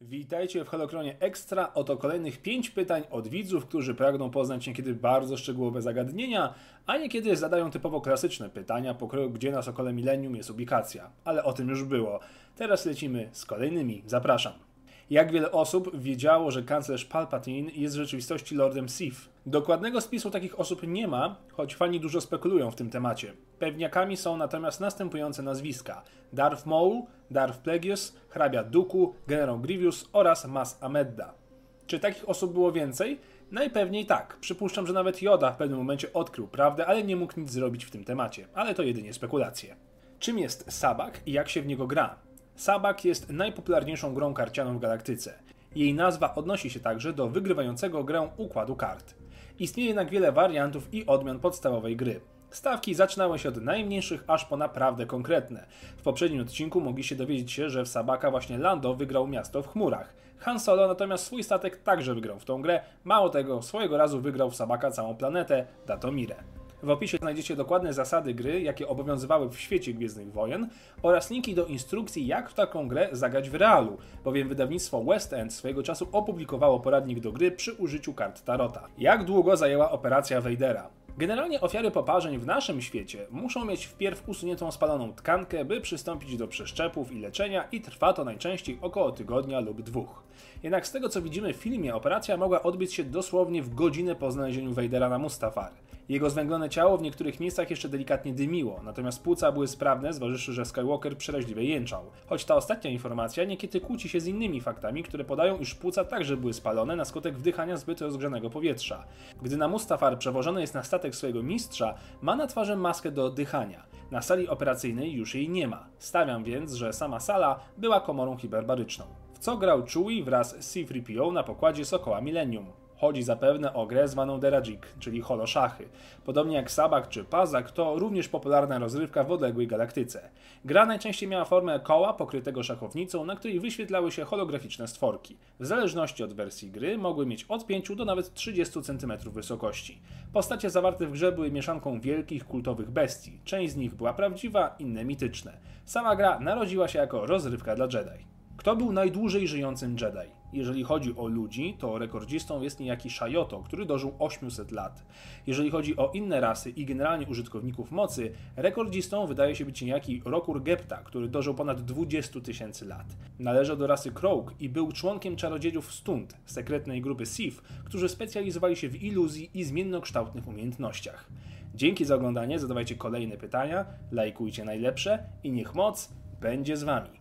Witajcie w Holokronie Extra. Oto kolejnych 5 pytań od widzów, którzy pragną poznać niekiedy bardzo szczegółowe zagadnienia, a niekiedy zadają typowo klasyczne pytania, pokroju gdzie na Sokole Millennium jest ubikacja. Ale o tym już było. Teraz lecimy z kolejnymi. Zapraszam. Jak wiele osób wiedziało, że kanclerz Palpatine jest w rzeczywistości Lordem Sith? Dokładnego spisu takich osób nie ma, choć fani dużo spekulują w tym temacie. Pewniakami są natomiast następujące nazwiska: Darth Maul, Darth Plagueis, hrabia Dooku, generał Grievous oraz Mas Amedda. Czy takich osób było więcej? Najpewniej tak. Przypuszczam, że nawet Yoda w pewnym momencie odkrył prawdę, ale nie mógł nic zrobić w tym temacie. Ale to jedynie spekulacje. Czym jest Sabak i jak się w niego gra? Sabak jest najpopularniejszą grą karcianą w galaktyce. Jej nazwa odnosi się także do wygrywającego grę układu kart. Istnieje jednak wiele wariantów i odmian podstawowej gry. Stawki zaczynały się od najmniejszych aż po naprawdę konkretne. W poprzednim odcinku mogliście dowiedzieć się, że w Sabaka właśnie Lando wygrał miasto w chmurach. Han Solo natomiast swój statek także wygrał w tą grę, mało tego, swojego razu wygrał w Sabaka całą planetę, Datomire. W opisie znajdziecie dokładne zasady gry, jakie obowiązywały w świecie Gwiezdnych Wojen oraz linki do instrukcji, jak w taką grę zagrać w realu, bowiem wydawnictwo West End swojego czasu opublikowało poradnik do gry przy użyciu kart Tarota. Jak długo zajęła operacja Vadera? Generalnie ofiary poparzeń w naszym świecie muszą mieć wpierw usuniętą spaloną tkankę, by przystąpić do przeszczepów i leczenia i trwa to najczęściej około tygodnia lub dwóch. Jednak z tego co widzimy w filmie, operacja mogła odbyć się dosłownie w godzinę po znalezieniu Vadera na Mustafar. Jego zwęglone ciało w niektórych miejscach jeszcze delikatnie dymiło, natomiast płuca były sprawne, zważywszy, że Skywalker przeraźliwie jęczał. Choć ta ostatnia informacja niekiedy kłóci się z innymi faktami, które podają, iż płuca także były spalone na skutek wdychania zbyt rozgrzanego powietrza. Gdy na Mustafar przewożony jest na statek swojego mistrza, ma na twarzy maskę do oddychania. Na sali operacyjnej już jej nie ma. Stawiam więc, że sama sala była komorą hiperbaryczną. W co grał Chewie wraz z C-3PO na pokładzie Sokoła Millennium. Chodzi zapewne o grę zwaną Derajik, czyli holoszachy. Podobnie jak Sabak czy Pazak, to również popularna rozrywka w odległej galaktyce. Gra najczęściej miała formę koła pokrytego szachownicą, na której wyświetlały się holograficzne stworki. W zależności od wersji gry mogły mieć od 5 do nawet 30 cm wysokości. Postacie zawarte w grze były mieszanką wielkich kultowych bestii. Część z nich była prawdziwa, inne mityczne. Sama gra narodziła się jako rozrywka dla Jedi. Kto był najdłużej żyjącym Jedi? Jeżeli chodzi o ludzi, to rekordzistą jest niejaki Shayoto, który dożył 800 lat. Jeżeli chodzi o inne rasy i generalnie użytkowników mocy, rekordzistą wydaje się być niejaki Rokur Gepta, który dożył ponad 20 tysięcy lat. Należał do rasy Kroak i był członkiem czarodziejów Stund, sekretnej grupy Sith, którzy specjalizowali się w iluzji i zmiennokształtnych umiejętnościach. Dzięki za oglądanie, zadawajcie kolejne pytania, lajkujcie najlepsze i niech moc będzie z Wami.